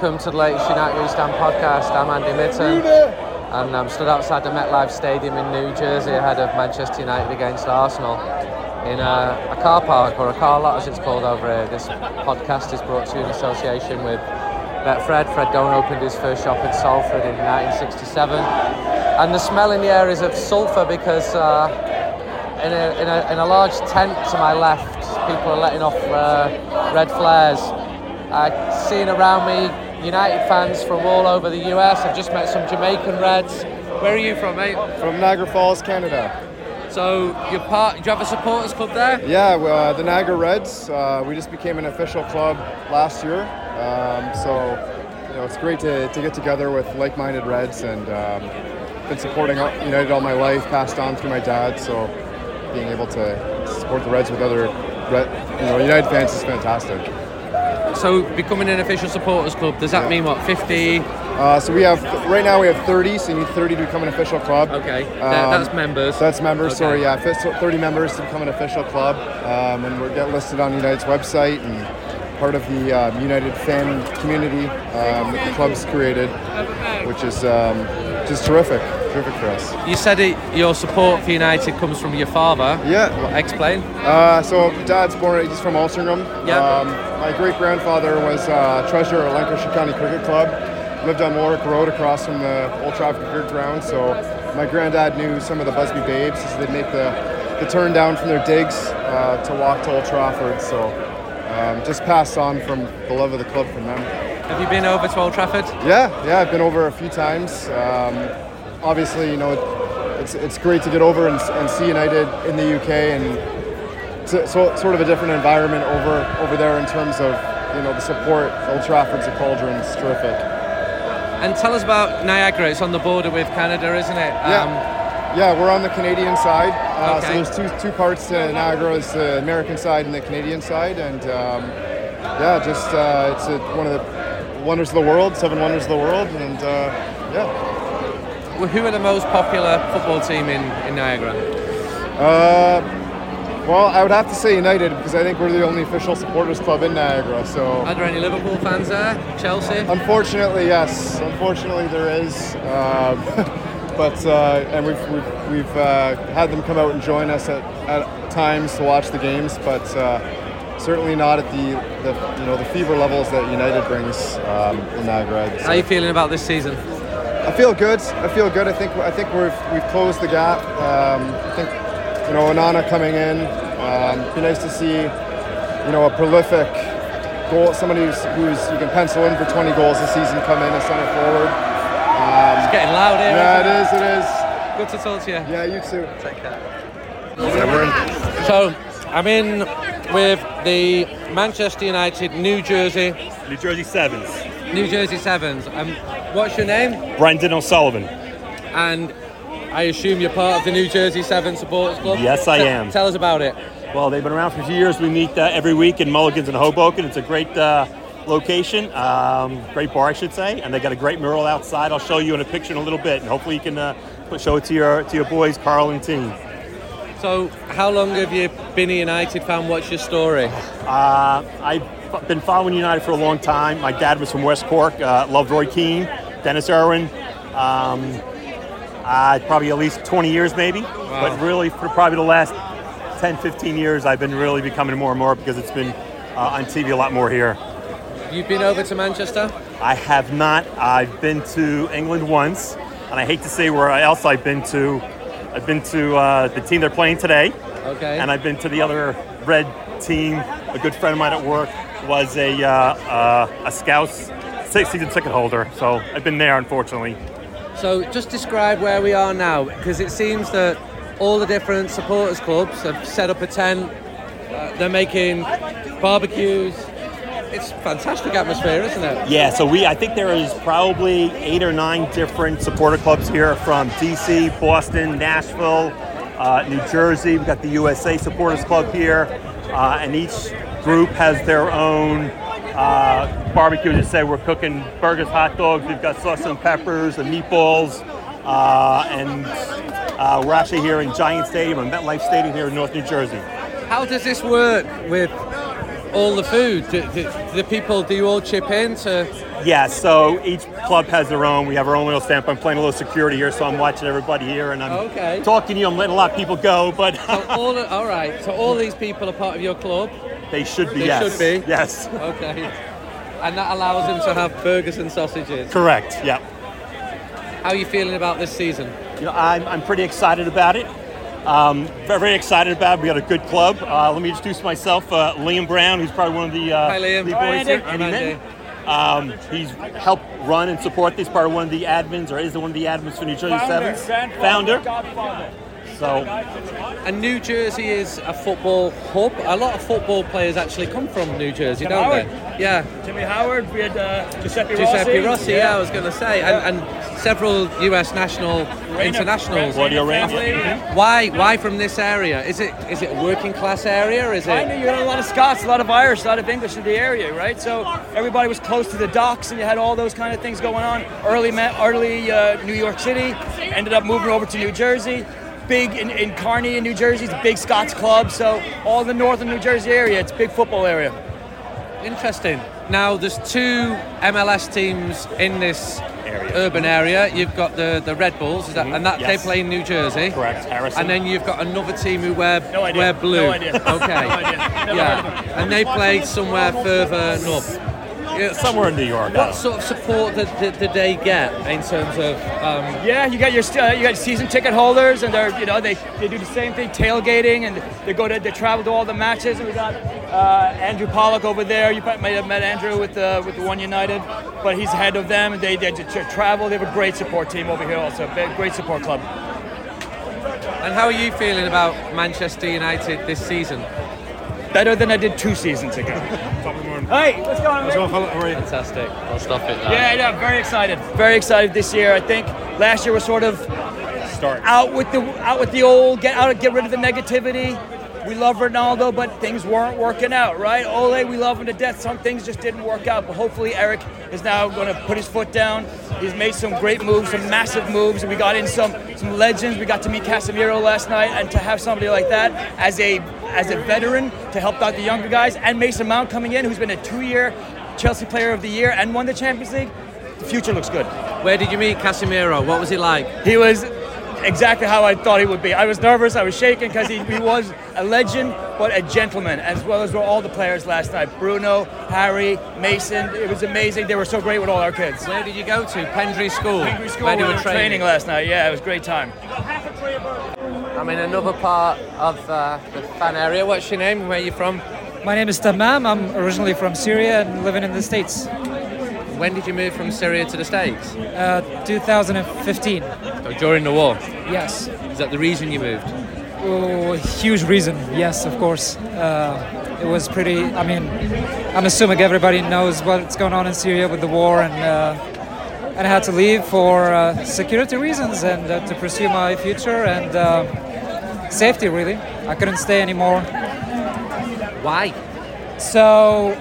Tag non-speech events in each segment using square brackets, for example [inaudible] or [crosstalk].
welcome to the latest United We Stand podcast. I'm Andy Mitten, and I'm stood outside the MetLife Stadium in New Jersey ahead of Manchester United against Arsenal in a, a car park or a car lot, as it's called over here. This podcast is brought to you in association with Betfred. Fred Done opened his first shop in Salford in 1967, and the smell in the air is of sulphur because. Uh, in a, in, a, in a large tent to my left, people are letting off uh, red flares. I've seen around me United fans from all over the US. I've just met some Jamaican Reds. Where are you from, mate? From Niagara Falls, Canada. So you're part. Do you have a supporters club there? Yeah, uh, the Niagara Reds. Uh, we just became an official club last year. Um, so you know, it's great to, to get together with like-minded Reds, and um, been supporting United all my life, passed on through my dad. So being able to support the Reds with other, you know, United fans is fantastic. So becoming an official supporters club, does that yeah. mean what, 50? Uh, so we have, right now we have 30, so you need 30 to become an official club. Okay, um, that's members. That's members, okay. sorry, yeah, 30 members to become an official club. Um, and we get listed on United's website and part of the um, United fan community um, that the club's created, which is um, just terrific terrific for us. You said it, your support for United comes from your father. Yeah. Explain. Uh, so dad's born, he's from Altrincham. Yeah. Um, my great grandfather was uh, treasurer at Lancashire County Cricket Club. Lived on Warwick Road across from the Old Trafford Cricket Ground. So my granddad knew some of the Busby Babes as they'd make the, the turn down from their digs uh, to walk to Old Trafford. So um, just passed on from the love of the club from them. Have you been over to Old Trafford? Yeah, yeah, I've been over a few times. Um, obviously, you know, it's, it's great to get over and, and see United in the UK and so, so, sort of a different environment over over there in terms of you know the support. Old Trafford's a cauldron. It's terrific. And tell us about Niagara. It's on the border with Canada, isn't it? Yeah. Um, yeah, we're on the Canadian side. Uh, okay. So there's two two parts to Niagara. It's the American side and the Canadian side, and um, yeah, just uh, it's a, one of the wonders of the world, seven wonders of the world, and uh, yeah who are the most popular football team in, in Niagara? Uh, well, I would have to say United because I think we're the only official supporters club in Niagara. So, are there any Liverpool fans there? Chelsea? Unfortunately, yes. Unfortunately, there is. Um, [laughs] but uh, and we've we've, we've uh, had them come out and join us at, at times to watch the games, but uh, certainly not at the, the you know the fever levels that United brings um, in Niagara. How are you feeling about this season? I feel good. I feel good. I think I think we've we've closed the gap. Um, I think you know Onana coming in. Um, be nice to see you know a prolific goal, somebody who's, who's you can pencil in for 20 goals this season come in as center forward. Um, it's getting loud here. Yeah, it is. It is. Good to talk to you. Yeah, you too. Take care. So I'm in with the Manchester United New Jersey. New Jersey Sevens. New Jersey Sevens. Um, what's your name? Brendan O'Sullivan. And I assume you're part of the New Jersey Seven Supporters Club? Yes, I am. Tell us about it. Well, they've been around for a few years. We meet uh, every week in Mulligan's in Hoboken. It's a great uh, location, um, great bar, I should say, and they got a great mural outside. I'll show you in a picture in a little bit, and hopefully you can uh, show it to your to your boys, Carl and team. So, how long have you been a United fan? What's your story? Uh, I've been following United for a long time. My dad was from West Cork, uh, loved Roy Keane, Denis Irwin. Um, uh, probably at least 20 years, maybe. Wow. But really, for probably the last 10, 15 years, I've been really becoming more and more because it's been uh, on TV a lot more here. You've been over to Manchester? I have not. I've been to England once, and I hate to say where else I've been to. I've been to uh, the team they're playing today. Okay. And I've been to the other red team. A good friend of mine at work was a uh, uh, a Scouts season ticket holder, so I've been there, unfortunately. So just describe where we are now, because it seems that all the different supporters clubs have set up a tent. Uh, they're making barbecues. It's fantastic atmosphere, isn't it? Yeah. So we, I think there is probably eight or nine different supporter clubs here from DC, Boston, Nashville, uh, New Jersey. We've got the USA Supporters Club here, uh, and each group has their own uh, barbecue. Just say we're cooking burgers, hot dogs. We've got sauce and peppers and meatballs, uh, and uh, we're actually here in Giant Stadium, and MetLife Stadium here in North New Jersey. How does this work with all the food? Do, do, do the people do you all chip in to? Yeah, so each club has their own. We have our own little stamp. I'm playing a little security here, so I'm watching everybody here, and I'm Okay. talking to you. I'm letting a lot of people go, but So all all right. So all these people are part of your club. they should be. They yes. should be. Yes. Okay. And that allows them to have burgers and sausages. Correct. Yeah. How are you feeling about this season? You know, I'm, I'm pretty excited about it. Um, very, very excited about it. We got a good club. Uh, let me introduce myself, uh, Liam Brown, who's probably one of the uh, Hi, Liam. lead Hi, boys Andy. here. Andy Andy. Um, he's helped run and support this. Part of one of the admins, or is one of the admins for New Jersey Sevens. Founder. So And New Jersey is a football hub. A lot of football players actually come from New Jersey, Tim don't Howard. they? Yeah. Timmy Howard, we had uh, Giuseppe, Giuseppe Rossi. Rossi, yeah, I was going to say, and, and several US national internationals. Claudio Reyna. Why? Why from this area? Is it is it a working class area? Is Kinda, it? you had a lot of Scots, a lot of Irish, a lot of English in the area, right? So everybody was close to the docks, and you had all those kind of things going on. Early, early uh, New York City, ended up moving over to New Jersey. Big in, in Kearny in New Jersey, it's a big Scots club. So all the northern New Jersey area, it's a big football area. Interesting. Now there's two MLS teams in this Area. urban area. You've got the, the Red Bulls, is that, mm-hmm. and that Yes. they play in New Jersey. Correct, Harrison. And then you've got another team who wear No idea. wear blue. No idea. Okay. [laughs] No idea. Never heard of yeah. And they play somewhere further north. Yeah, somewhere in New York. What sort of support did, did, did they get in terms of? Um, Yeah, you got your uh, you got season ticket holders, and they're you know they, they do the same thing, tailgating, and they go to they travel to all the matches. And we got uh, Andrew Pollock over there. You might have met Andrew with the with the One United, but he's head of them, and they they travel. They have a great support team over here, also Big- great support club. and how are you feeling about Manchester United this season? Better than I did two seasons ago. [laughs] Hey, what's going on? mate? Fantastic. I'll stop it there. Yeah, yeah, very excited. Very excited this year. I think last year was sort of Start. out with the out with the old, get out, get rid of the negativity. We love Ronaldo, but things weren't working out, right? Ole, we love him to death. Some things just didn't work out, but hopefully Eric is now going to put his foot down. He's made some great moves, some massive moves. We got in some some legends. We got to meet Casemiro last night, and to have somebody like that as a as a veteran to help out the younger guys, and Mason Mount coming in, who's been a two-year Chelsea Player of the Year and won the Champions League. The future looks good. Where did you meet Casemiro? What was he like? He was exactly how I thought he would be. I was nervous, I was shaking because he, he was a legend, but a gentleman, as well as were all the players last night. Bruno, Harry, Mason. It was amazing. They were so great with all our kids. Where did you go to? Pingry School. Angry School Where we were were training. training last night. Yeah, it was a great time. I'm in another part of uh, the fan area. What's your name? Where are you from? My name is Tamam. I'm originally from Syria and living in the States. When did you move from Syria to the States? Uh, 2015. So during the war. Yes. Is that the reason you moved? Oh, huge reason. Yes, of course. Uh, it was pretty. I mean, I'm assuming everybody knows what's going on in Syria with the war, and uh, and I had to leave for uh, security reasons and uh, to pursue my future and uh, safety. Really, I couldn't stay anymore. Why? So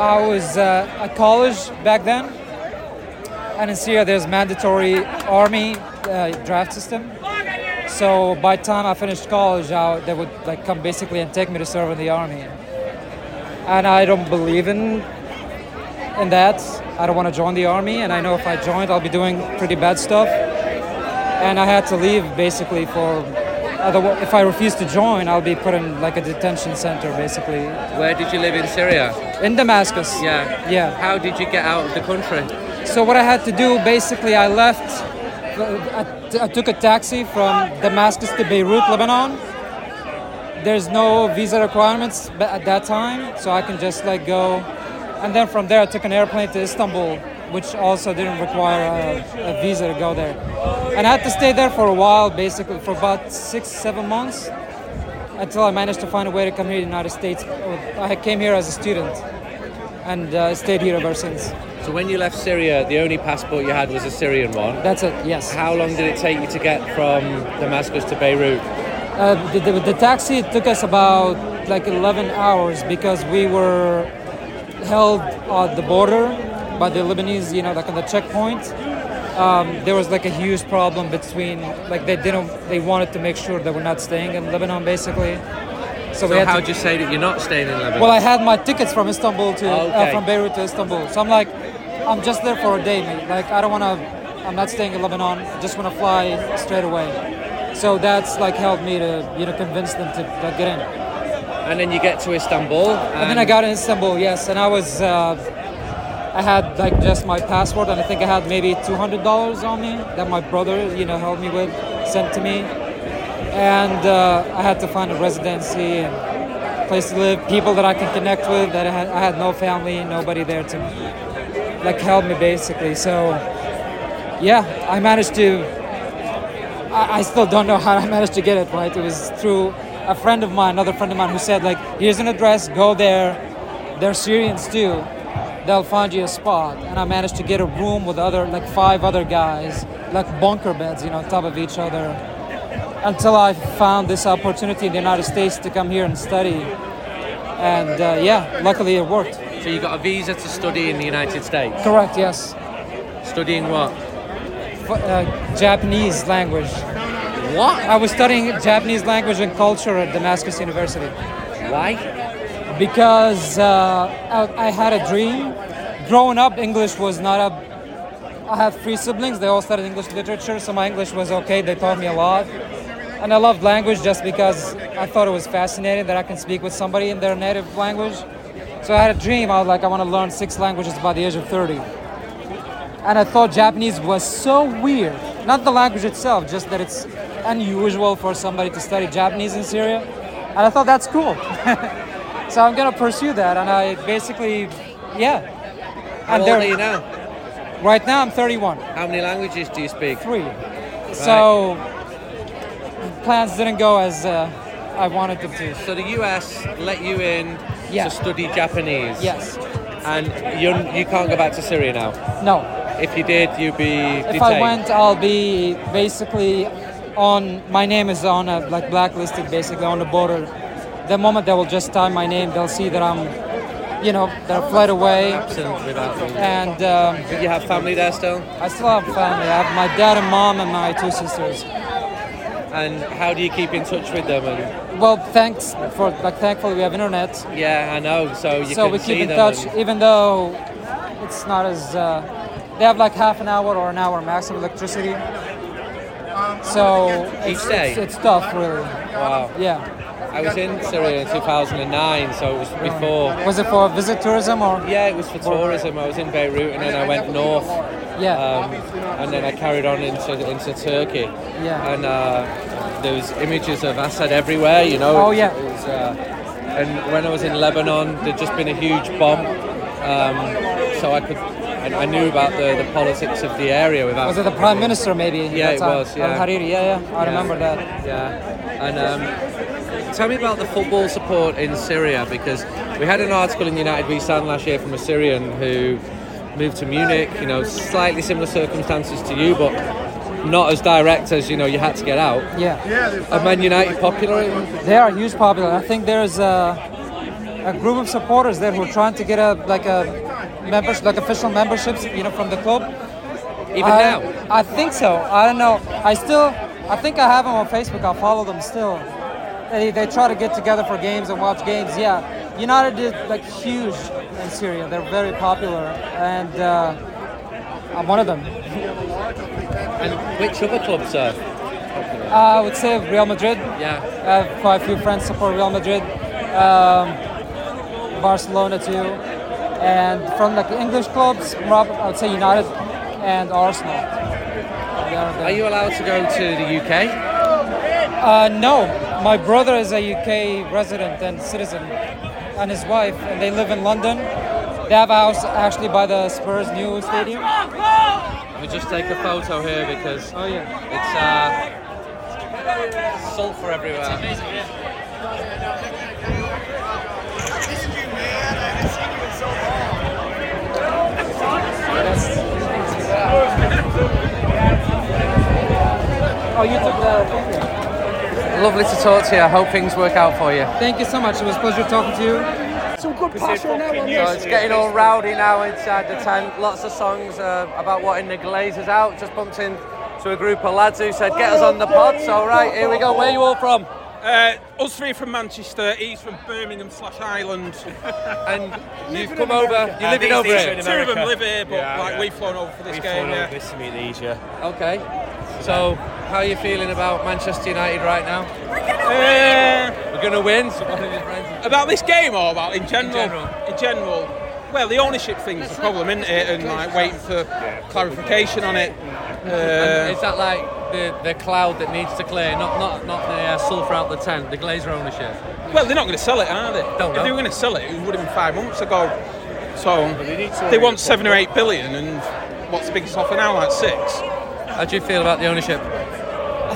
I was uh, at college back then, and in Syria there's mandatory army uh, draft system. So by the time I finished college, I, they would like come basically and take me to serve in the army. And I don't believe in in that. I don't want to join the army, and I know if I joined, I'll be doing pretty bad stuff. And I had to leave basically for. Otherwise, if I refuse to join, I'll be put in like a detention center, basically, Where did you live in Syria? in Damascus. Yeah. Yeah. How did you get out of the country? So what I had to do, basically, I left. I, I took a taxi from Damascus to Beirut, Lebanon. There's no visa requirements at that time, so I can just like go. And then from there, I took an airplane to Istanbul, which also didn't require a, a visa to go there. And I had to stay there for a while, basically for about six, seven months, until I managed to find a way to come here to the United States. I came here as a student, and uh, stayed here ever since. So when you left Syria, the only passport you had was a Syrian one. That's it. Yes. How long did it take you to get from Damascus to Beirut? Uh, the, the, the taxi took us about like 11 hours because we were held at the border by the Lebanese, you know, like on the checkpoint. Um, there was like a huge problem between, like they didn't, they wanted to make sure that we're not staying in Lebanon basically. So, So we had how to, you say that you're not staying in Lebanon? well, I had my tickets from Istanbul to Oh, Okay. uh, from Beirut to Istanbul. So I'm like, I'm just there for a day, mate. Like I don't want to. I'm not staying in Lebanon. I just want to fly straight away. So that's like helped me to you know convince them to like, get in. and then you get to Istanbul. And then I got in Istanbul, yes, and I was, uh, I had like just my passport, and I think I had maybe two hundred dollars on me that my brother, you know, helped me with, sent to me, and uh, I had to find a residency and place to live, people that I can connect with. That I had, I had no family, nobody there to like help me basically. So, yeah, I managed to. I, I still don't know how I managed to get it right. It was through a friend of mine, another friend of mine, who said like, "Here's an address. Go there. They're Syrians too. They'll find you a spot." And I managed to get a room with other like five other guys, like bunker beds, you know, on top of each other, until I found this opportunity in the United States to come here and study. And uh, yeah, luckily it worked. So you got a visa to study in the United States. Correct. Yes. Studying what? F- uh, Japanese language. What? I was studying Japanese language and culture at Damascus University. Why? Because uh, I, I had a dream. Growing up, English was not a. I have three siblings. They all studied English literature, so my English was okay. They taught me a lot, and I loved language just because I thought it was fascinating that I can speak with somebody in their native language. So I had a dream. I was like, I want to learn six languages by the age of 30. And I thought Japanese was so weird. Not the language itself, just that it's unusual for somebody to study Japanese in Syria. And I thought that's cool. [laughs] so I'm gonna pursue that. And I basically, yeah. How old are you now? Right now I'm 31. How many languages do you speak? Three. So plans didn't go as uh, I wanted them to. So the US let you in Yeah. to study Japanese. Yes. And you you can't go back to Syria now. No. If you did, you'd be detained. If I went, I'll be basically on. My name is on a like blacklisted, basically on the border. The moment they will just tie my name, they'll see that I'm, you know, they're fled away. absent without me. And um, Do you have family there still? I still have family. I have my dad and mom and my two sisters. And how do you keep in touch with them? And Well, thanks for like. Thankfully, we have internet, yeah, I know. So you can see so can we see keep in touch, and- even though it's not as. Uh, they have like half an hour or an hour max of electricity. So Each it's, day? it's, it's tough, really. wow. Yeah. I was in Syria in 2009, so it was before. Was it for visit tourism or? Yeah, it was for tourism. I was in Beirut and then I went north, Yeah. um, and then I carried on into into Turkey. Yeah. And uh, there was images of Assad everywhere, you know. Oh, yeah. It was, uh, and when I was in Lebanon, there'd just been a huge bomb, um, so I could, and I knew about the, the politics of the area without. was it the prime minister maybe? Yeah, it was, yeah. Hariri. Yeah, yeah. I Yeah. remember that. Yeah. And um, tell me about the football support in Syria because we had an article in United We Stand last year from a Syrian who moved to Munich, you know, slightly similar circumstances to you, but not as direct as, you know, you had to get out. Yeah. Are Man United popular? They are huge popular. I think there's a, a group of supporters there who are trying to get a like a members like official memberships, you know, from the club. Even I, now? I think so. I don't know. I still, I think I have them on Facebook. I follow them still. They, they try to get together for games and watch games. Yeah, United is like huge in Syria. They're very popular, and uh, I'm one of them. And which other clubs are? I would say Real Madrid. Yeah. I have quite a few friends support Real Madrid, um, Barcelona too, and from like English clubs, I would say United and Arsenal. Are Are you allowed to go to the UK? Uh, no, my brother is a UK resident and citizen, and his wife, and they live in London. They have a house actually by the Spurs new stadium. We just take a photo here because Oh yeah. it's uh, sulfur everywhere. Oh, you took the. Lovely to talk to you. I hope things work out for you. Thank you so much. It was a pleasure talking to you. Some good passion on that one. So it's getting all rowdy now inside the tent. Lots of songs uh, about wanting the Glazers out. Just bumped in to a group of lads who said, get us on the pod. So right, here we go. Where are you all from? Uh, us three from Manchester, he's from Birmingham slash Ireland. [laughs] and you've come over, you're living over here? Two of them live here, but yeah, like yeah. we've flown over for this we've game. yeah. this to meet these, yeah. Okay. So, how are you feeling about Manchester United right now? We're gonna Uh, We're going to win. So about this game or about in general? In general. In general. Well, the ownership thing's a problem, isn't it? And like waiting for clarification on it. Uh, is that like the, the cloud that needs to clear, not not not the uh, sulphur out the tent, the Glazer ownership? Well, they're not going to sell it, are they? Don't if they were going to sell it, it would have been five months ago. So they want seven or eight billion, and what's the biggest offer now? Like six. How do you feel about the ownership?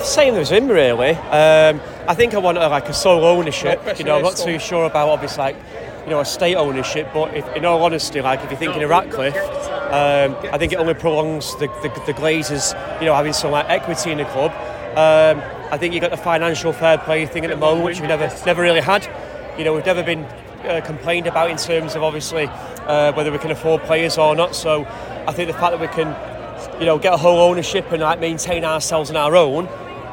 Same as him, really. Um, I think I want uh, like a sole ownership. You know, I'm not too sure about obviously like you know a state ownership, but if, in all honesty, like if you're thinking of Ratcliffe, um, I think it only prolongs the, the, the Glazers, you know, having some like equity in the club. Um, I think you've got the financial fair play thing at the moment, which we never never really had. You know, we've never been uh, complained about in terms of obviously uh, whether we can afford players or not. So I think the fact that we can, you know, get a whole ownership and like maintain ourselves on our own,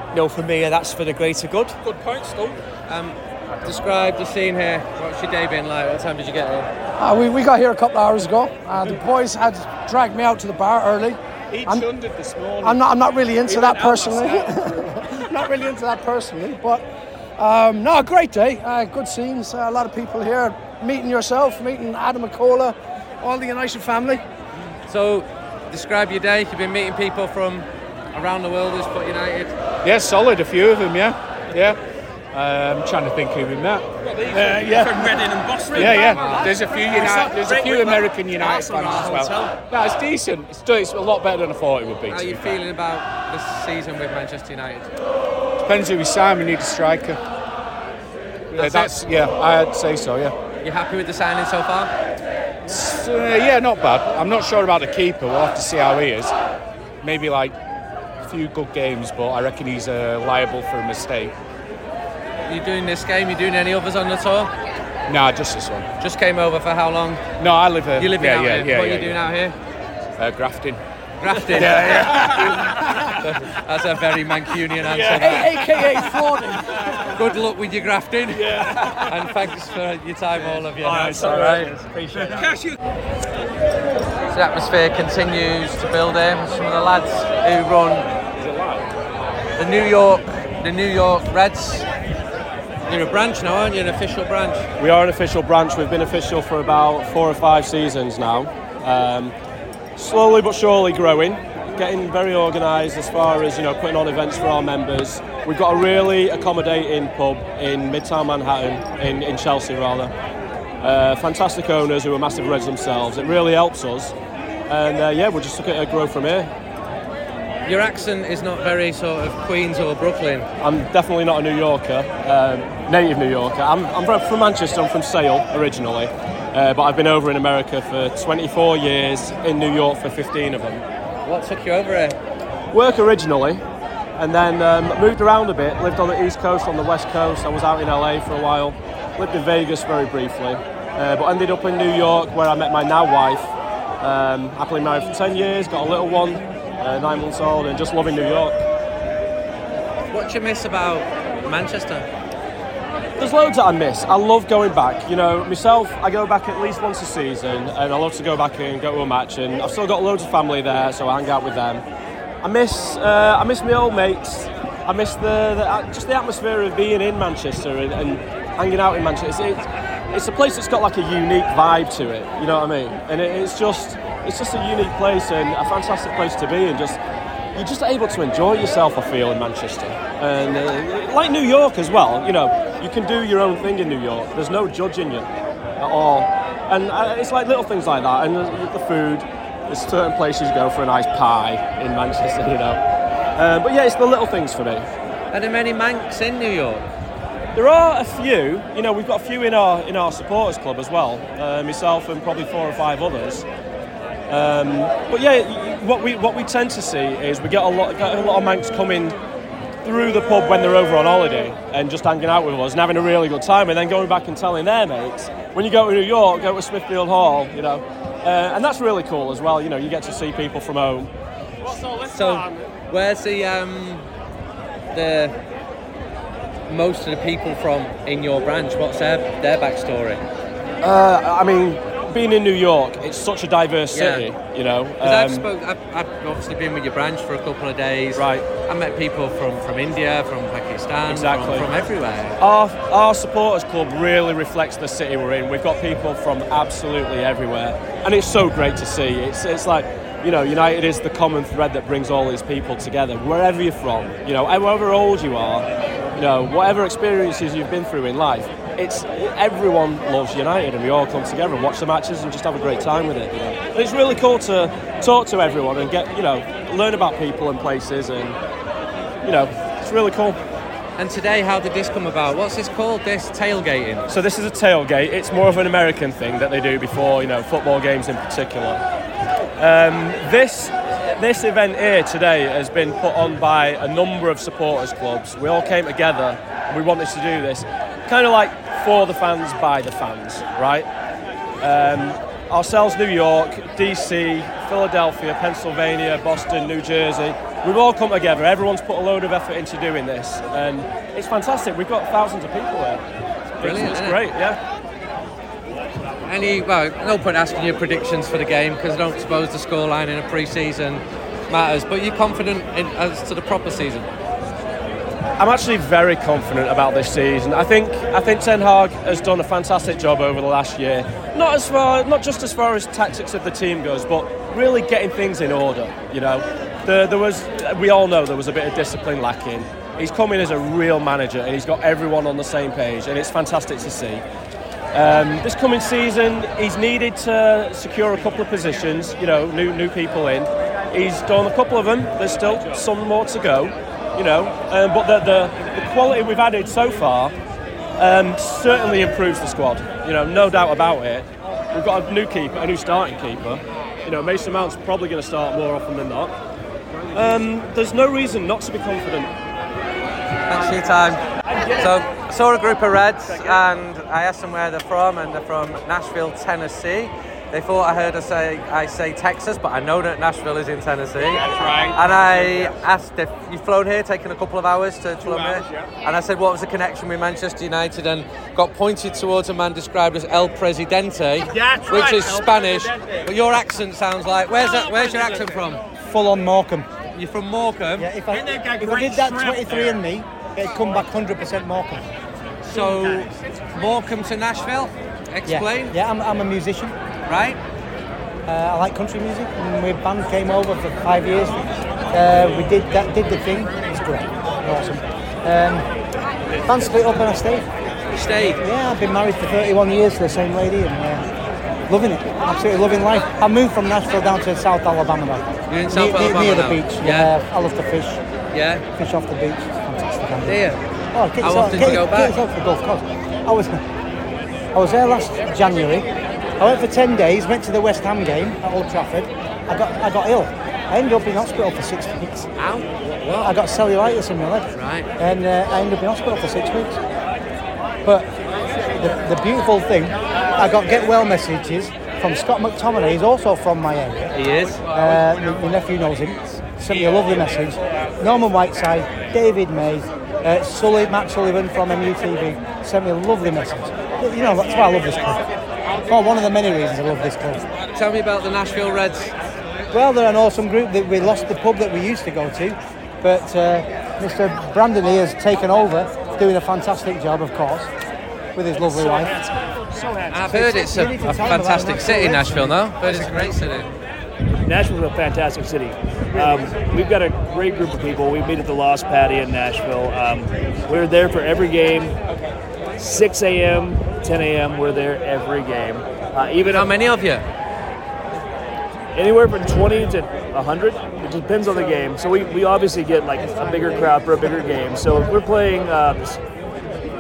you know, for me, that's for the greater good. Good point, Stu. Um, describe the scene here. What's your day been like? What time did you get here? Uh, we, we got here a couple of hours ago. Uh, the boys had dragged me out to the bar early. He I'm, this morning. I'm not, I'm not really into that personally. [laughs] [laughs] not really into that personally, but um, no, great day. Uh, good scenes. Uh, a lot of people here. Meeting yourself, meeting Adam McCullough, all the United family. So, describe your day. You've been meeting people from around the world who's put United. Yeah, solid. A few of them. Yeah, yeah. Um, trying to think who we met. Uh, yeah. From Reading and Boston. Yeah, yeah. There's a few United, there's a few American United fans as well. No, it's decent. It's, it's a lot better than I thought it would be. How are you feeling about the season with Manchester United? Depends who we sign. We need a striker. That's, that's yeah. I'd say so. Yeah. You happy with the signing so far? Uh, yeah, not bad. I'm not sure about the keeper. We'll have to see how he is. Maybe like a few good games, but I reckon he's uh, liable for a mistake you doing this game? You doing any others on the tour? No, just this one. Just came over for how long? No, I live here. You live yeah, out yeah, here? Yeah, what yeah, are you doing out here? Uh, grafting. Grafting? yeah, yeah. [laughs] That's a very Mancunian answer. Yeah. AKA frauding. Good luck with your grafting. Yeah. [laughs] and thanks for your time, all of you. Oh, That's all right. Appreciate it. The atmosphere continues to build in. Some of the lads who run the New York, the New York Reds you're a branch now, aren't you? An official branch? We are an official branch. We've been official for about four or five seasons now. Um, slowly but surely growing, getting very organised as far as you know putting on events for our members. We've got a really accommodating pub in Midtown Manhattan, in, in Chelsea rather. Uh, fantastic owners who are massive Reds themselves. It really helps us, and uh, yeah, we're just looking at grow from here. Your accent is not very sort of Queens or Brooklyn. I'm definitely not a New Yorker, um, native New Yorker. I'm, I'm, from Manchester, I'm from Sale originally, uh, but I've been over in America for 24 years, in New York for 15 of them. What took you over here? Work originally, and then um, moved around a bit, lived on the East Coast, on the West Coast. I was out in LA for a while, lived in Vegas very briefly, uh, but ended up in New York where I met my now wife. Um, happily married for 10 years, got a little one, uh, nine months old, and just loving New York. What do you miss about Manchester? There's loads that I miss. I love going back. You know, myself, I go back at least once a season, and I love to go back and go to a match. And I've still got loads of family there, so I hang out with them. I miss, uh, I miss my old mates. I miss the, the, uh, just the atmosphere of being in Manchester and, and hanging out in Manchester. It's, it's, a place that's got like a unique vibe to it. You know what I mean? And it, it's just it's just a unique place and a fantastic place to be, and just you're just able to enjoy yourself. I feel in Manchester, and uh, like New York as well. You know, you can do your own thing in New York. There's no judging you at all, and uh, it's like little things like that. And the, the food, there's certain places you go for a nice pie in Manchester. You know, uh, but yeah, it's the little things for me. Are there many Mancs in New York? There are a few. You know, we've got a few in our in our supporters club as well. Uh, myself and probably four or five others. Um, but yeah, what we what we tend to see is we get a lot get a lot of Mancs coming through the pub when they're over on holiday and just hanging out with us and having a really good time, and then going back and telling their mates. When you go to New York, go to Smithfield Hall, you know, uh, and that's really cool as well. You know, you get to see people from home. So, where's the um, the most of the people from in your branch? What's their their backstory? Uh, I mean, being in New York, it's such a diverse Yeah. city. You know, 'Cause I've, Um, spoke, I've, I've obviously been with your branch for a couple of days. Right. I met people from, from India, from Pakistan, Exactly. from, from everywhere. Our, our supporters club really reflects the city we're in. We've got people from absolutely everywhere, and it's so great to see. It's it's like you know, United is the common thread that brings all these people together, wherever you're from. You know, however old you are, you know, whatever experiences you've been through in life. It's everyone loves United, and we all come together and watch the matches and just have a great time with it. You know? And it's really cool to talk to everyone and get you know learn about people and places, and you know, it's really cool. And today, how did this come about? What's this called? This tailgating? So this is a tailgate. It's more of an American thing that they do before, you know, football games in particular. Um, this this event here today has been put on by a number of supporters clubs. We all came together. and We wanted to do this, kind of like for the fans, by the fans, right? Um, ourselves, New York, DC, Philadelphia, Pennsylvania, Boston, New Jersey. We've all come together. Everyone's put a load of effort into doing this, and it's fantastic. We've got thousands of people here. It's- Brilliant, It's, isn't it? great, yeah. Any, well, no point asking your predictions for the game because I don't suppose the scoreline in a pre-season matters. But you're confident in, as to the proper season? I'm actually very confident about this season. I think I think Ten Hag has done a fantastic job over the last year. Not as far, not just as far as tactics of the team goes, but really getting things in order. You know, the, there was we all know there was a bit of discipline lacking. He's come in as a real manager and he's got everyone on the same page, and it's fantastic to see. Um, this coming season, he's needed to secure a couple of positions, you know, new new people in. He's done a couple of them. There's still some more to go, you know. Um, but the, the, the quality we've added so far um, certainly improves the squad. You know, no doubt about it. We've got a new keeper, a new starting keeper. You know, Mason Mount's probably going to start more often than not. Um, there's no reason not to be confident. Thanks for your time. So, I saw a group of Reds and I asked them where they're from, and they're from Nashville, Tennessee. They thought I heard us say I say Texas, but I know that Nashville is in Tennessee. That's right. And I asked if you've flown here, taken a couple of hours to flow here, yeah. and I said what was the connection with Manchester United, and got pointed towards a man described as El Presidente, That's which right, is El Spanish. Presidente. But your accent sounds like where's that? Where's your accent from? Full on Morecambe. You're from Morecambe. Yeah, if I, And they've got if I did that 23 there. in me, it'd come back 100% Morecambe. So, Morecambe to Nashville. Explain. Yeah, yeah I'm, I'm a musician. Right. Uh, I like country music. And my band came over for five years. Uh, we did that, did the thing. It's great. Awesome. Um, band split up and I stayed. Stayed? Yeah, I've been married for 31 years to the same lady and uh, loving it. Absolutely loving life. I moved from Nashville down to South Alabama now. You're in South near, Alabama Near the beach. Yeah. Yeah. I love to fish. Yeah. Fish off the beach. It's fantastic. I Oh, How yourself- often get, you go get back? yourself to the Gulf Coast. I was, I was there last January. I went for ten days. Went to the West Ham game at Old Trafford. I got, I got ill. I ended up in hospital for six weeks. Ow. I got cellulitis in my leg. Right. And uh, I ended up in hospital for six weeks. But the, the beautiful thing, I got get well messages from Scott McTominay. He's also from my area. He is. Uh, my nephew knows him. Sent me a lovely message. Norman Whiteside, David Mays, uh, Sully, Matt Sullivan from MUTV sent me a lovely message. You know, that's why I love this club. Oh, one of the many reasons I love this club. Tell me about the Nashville Reds. Well, they're an awesome group. That we lost the pub that we used to go to, but uh, Mr. Brandon here has taken over, doing a fantastic job, of course, with his lovely wife. So I've heard it's a, You need a tell them fantastic Nashville city, Reds. Nashville, no? But it's a great city. Nashville's a fantastic city. Um, we've got a great group of people. We meet at the Lost Paddy in Nashville. Um, we're there for every game. 6 a.m., 10 a.m. We're there every game. Uh, even How many of you? Anywhere from 20 to 100. It depends on the game. So we, we obviously get like a bigger crowd for a bigger game. So if we're playing uh,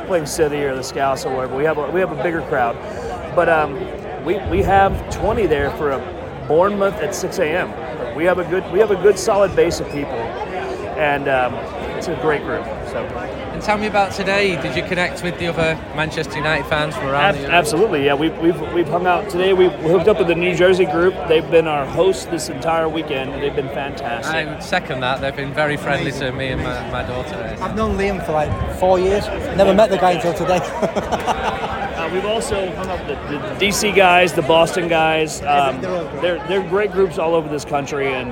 playing City or the Scouts or whatever, we have a, we have a bigger crowd. But um, we, we have 20 there for a Bournemouth at 6 a.m. We have a good we have a good solid base of people, and um, it's a great group. So. And tell me about today. Did you connect with the other Manchester United fans from around Ab- the absolutely, yeah. We've, we've, we've hung out today. We hooked up with the New Jersey group. They've been our host this entire weekend. They've been fantastic. I would second that. They've been very friendly to me and my, my daughter. I've known Liam for like four years. Never met the guy until today. [laughs] Uh, we've also hung up with the, the DC guys, the Boston guys. Um, they're they're great groups all over this country, and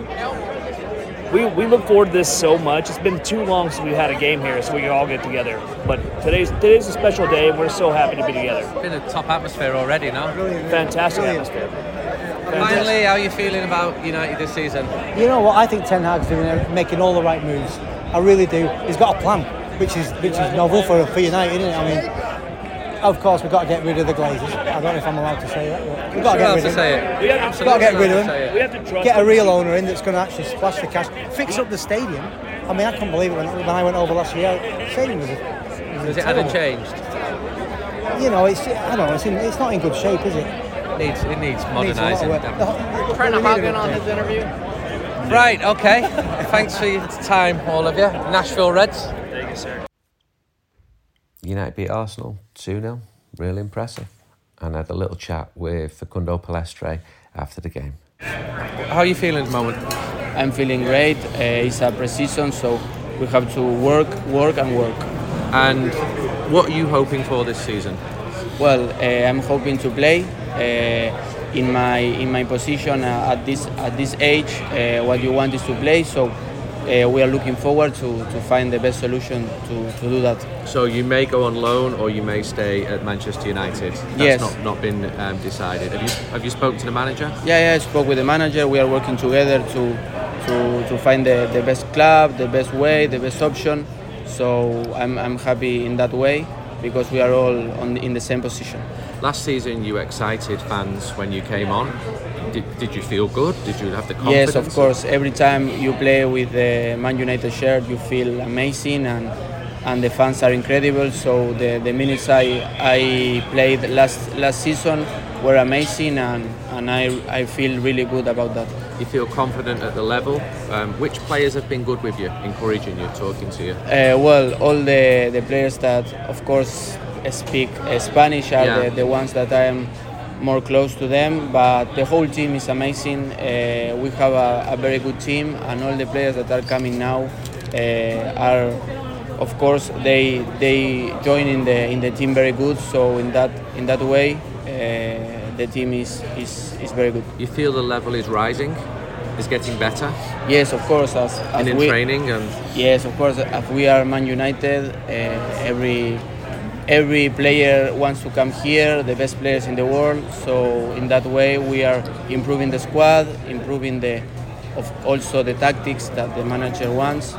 we, we look forward to this so much. It's been too long since we've had a game here, so we can all get together. But today's today's a special day, and we're so happy to be together. It's been a top atmosphere already, no? Fantastic atmosphere. Finally, how are you feeling about United this season? You know what? I think Ten Hag's doing making all the right moves. I really do. He's got a plan, which is which is novel for for United, isn't it? I mean, of course we've got to get rid of the Glazers. I don't know if I'm allowed to say that. But we've got to get rid of them. We have got to get rid of them. We have to Get a real owner in that's going to actually splash the cash, fix up the stadium. I mean, I couldn't believe it when, when I went over last year. The stadium was. was Has it hadn't changed? You know, it's I don't know. It's, in, it's not in good shape, is it? Needs it needs Needs a lot of modernising. work. definitely. The- Trying to hog in on bit. his interview. Right. Okay. Thanks for your time, all of you. Nashville Reds. Thank you, sir. United beat Arsenal 2 0. Really impressive. And I had a little chat with Facundo Pellistri after the game. How are you feeling at the moment? I'm feeling great. Uh, it's a pre-season, so we have to work, work, and work. And what are you hoping for this season? Well, uh, I'm hoping to play uh, in my in my position uh, at this at this age. Uh, what you want is to play, so uh, we are looking forward to, to find the best solution to, to do that. So you may go on loan or you may stay at Manchester United. That's Yes. not, not been um, decided. Have you have you spoken to the manager? Yeah, yeah, I spoke with the manager. We are working together to to, to find the, the best club, the best way, the best option. So I'm, I'm happy in that way because we are all on, in the same position. Last season you excited fans when you came on. Did, did you feel good? Did you have the confidence? Yes, of course. Every time you play with the Man United shirt, you feel amazing, and and the fans are incredible. So the, the minutes I I played last last season were amazing, and, and I I feel really good about that. You feel confident at the level. Um, which players have been good with you, encouraging you, talking to you? Uh, well, all the, the players that, of course, speak uh, Spanish are Yeah. the, the ones that I am more close to them. But the whole team is amazing. Uh, we have a, a very good team, and all the players that are coming now uh, are, of course, they they join in the in the team very good. So in that in that way, uh, the team is, is is very good. You feel the level is rising, is getting better. Yes, of course. As, as And in we, training and Yes, of course. As we are Man United, uh, every every player wants to come here, the best players in the world. So in that way, we are improving the squad, improving the, of also the tactics that the manager wants,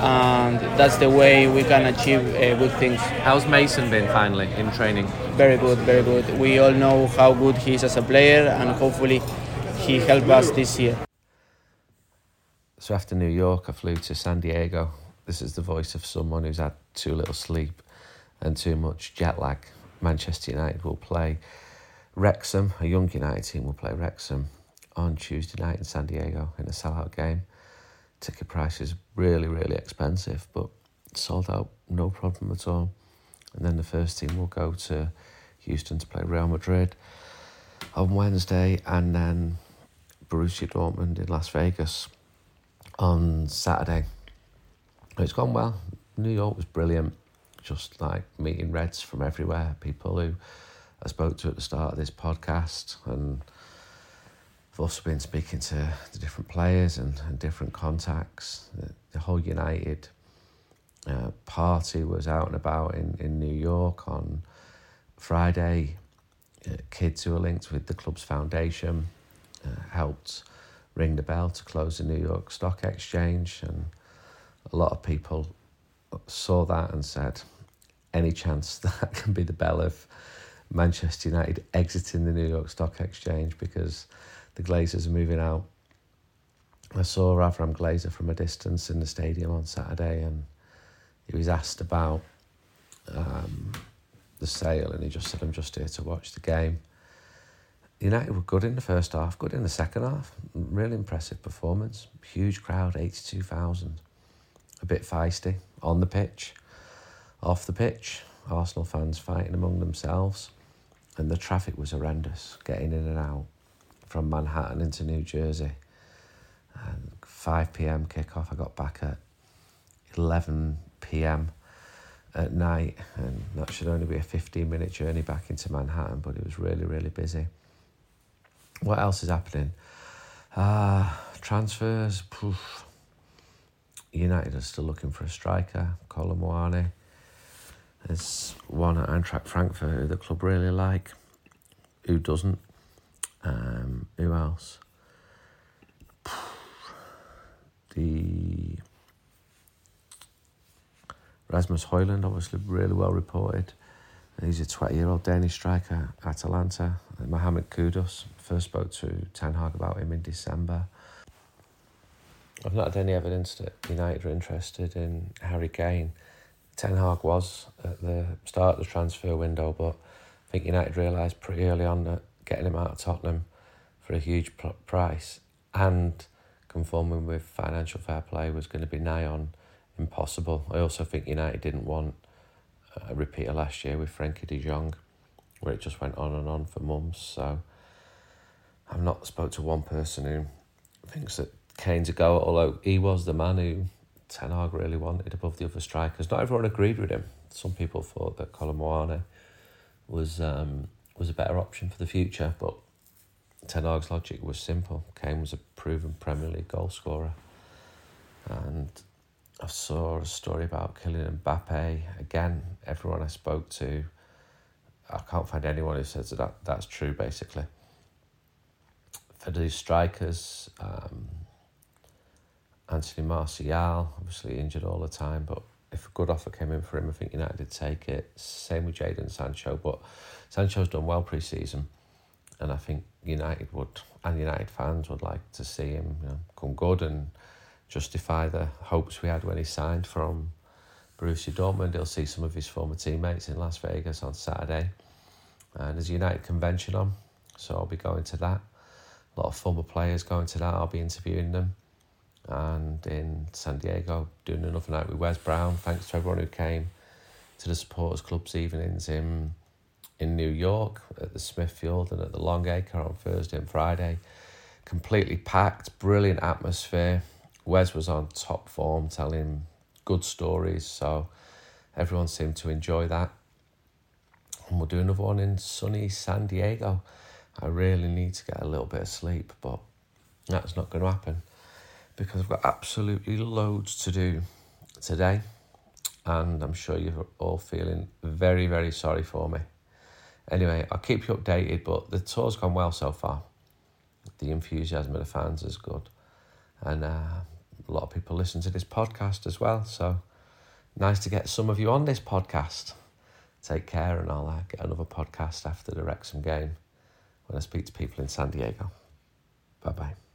and that's the way we can achieve uh, good things. How's Mason been finally in training? Very good, very good. We all know how good he is as a player, and hopefully, he help us this year. So after New York, I flew to San Diego. This is the voice of someone who's had too little sleep and too much jet lag. Manchester United will play Wrexham, a young United team will play Wrexham on Tuesday night in San Diego in a sellout game. Ticket price is really, really expensive, but sold out, no problem at all. And then the first team will go to Houston to play Real Madrid on Wednesday, and then Borussia Dortmund in Las Vegas on Saturday. It's gone well. New York was brilliant. Just like meeting Reds from everywhere, people who I spoke to at the start of this podcast, and I've also been speaking to the different players and, and different contacts. The, the whole United uh, party was out and about in, in New York on Friday. Uh, kids who are linked with the club's foundation uh, helped ring the bell to close the New York Stock Exchange, and a lot of people saw that and said, any chance [laughs] that can be the bell of Manchester United exiting the New York Stock Exchange because the Glazers are moving out. I saw Avram Glazer from a distance in the stadium on Saturday, and he was asked about um, the sale, and he just said, "I'm just here to watch the game." United were good in the first half, good in the second half. Really impressive performance. Huge crowd, 82,000. a bit feisty on the pitch, off the pitch. Arsenal fans fighting among themselves, and the traffic was horrendous getting in and out from Manhattan into New Jersey. And 5 p.m. kickoff. I got back at 11 p.m. at night, and that should only be a 15 minute journey back into Manhattan, but it was really, really busy. What else is happening? Uh, transfers. Poof. United are still looking for a striker, Kolo Muani. There's one at Eintracht Frankfurt who the club really like. Who doesn't? Um, who else? [sighs] The Rasmus Højlund, obviously really well reported. He's a 20 year old Danish striker, Atalanta. Mohamed Kudus, first spoke to Ten Hag about him in December. I've not had any evidence that United are interested in Harry Kane. Ten Hag was at the start of the transfer window, but I think United realised pretty early on that getting him out of Tottenham for a huge price and conforming with financial fair play was going to be nigh on impossible. I also think United didn't want a repeat of last year with Frenkie de Jong, where it just went on and on for months. So I've not spoke to one person who thinks that Kane's a go, although he was the man who Ten Hag really wanted above the other strikers. Not everyone agreed with him. Some people thought that Kolo Muani was um, was a better option for the future, but Ten Hag's logic was simple. Kane was a proven Premier League goal scorer, and I saw a story about Kylian Mbappe. Again, everyone I spoke to, I can't find anyone who says that that's true. Basically, for these strikers, um, Anthony Martial, obviously injured all the time, but if a good offer came in for him, I think United would take it. Same with Jadon Sancho, but Sancho's done well pre-season, and I think United would and United fans would like to see him you know, come good and justify the hopes we had when he signed from Borussia Dortmund. He'll see some of his former teammates in Las Vegas on Saturday, and there's a United convention on, so I'll be going to that. A lot of former players going to that. I'll be interviewing them and in San Diego doing another night with Wes Brown. Thanks to everyone who came to the supporters club's evenings in in New York at the Smithfield and at the Longacre on Thursday and Friday. Completely packed, brilliant atmosphere. Wes was on top form, telling good stories, so everyone seemed to enjoy that. And we'll do another one in sunny San Diego. I really need to get a little bit of sleep, but that's not going to happen because I've got absolutely loads to do today, and I'm sure you're all feeling very, very sorry for me. Anyway, I'll keep you updated, but the tour's gone well so far. The enthusiasm of the fans is good, and uh, a lot of people listen to this podcast as well. So nice to get some of you on this podcast. Take care, and I'll uh, get another podcast after the Wrexham game when I speak to people in San Diego. Bye bye.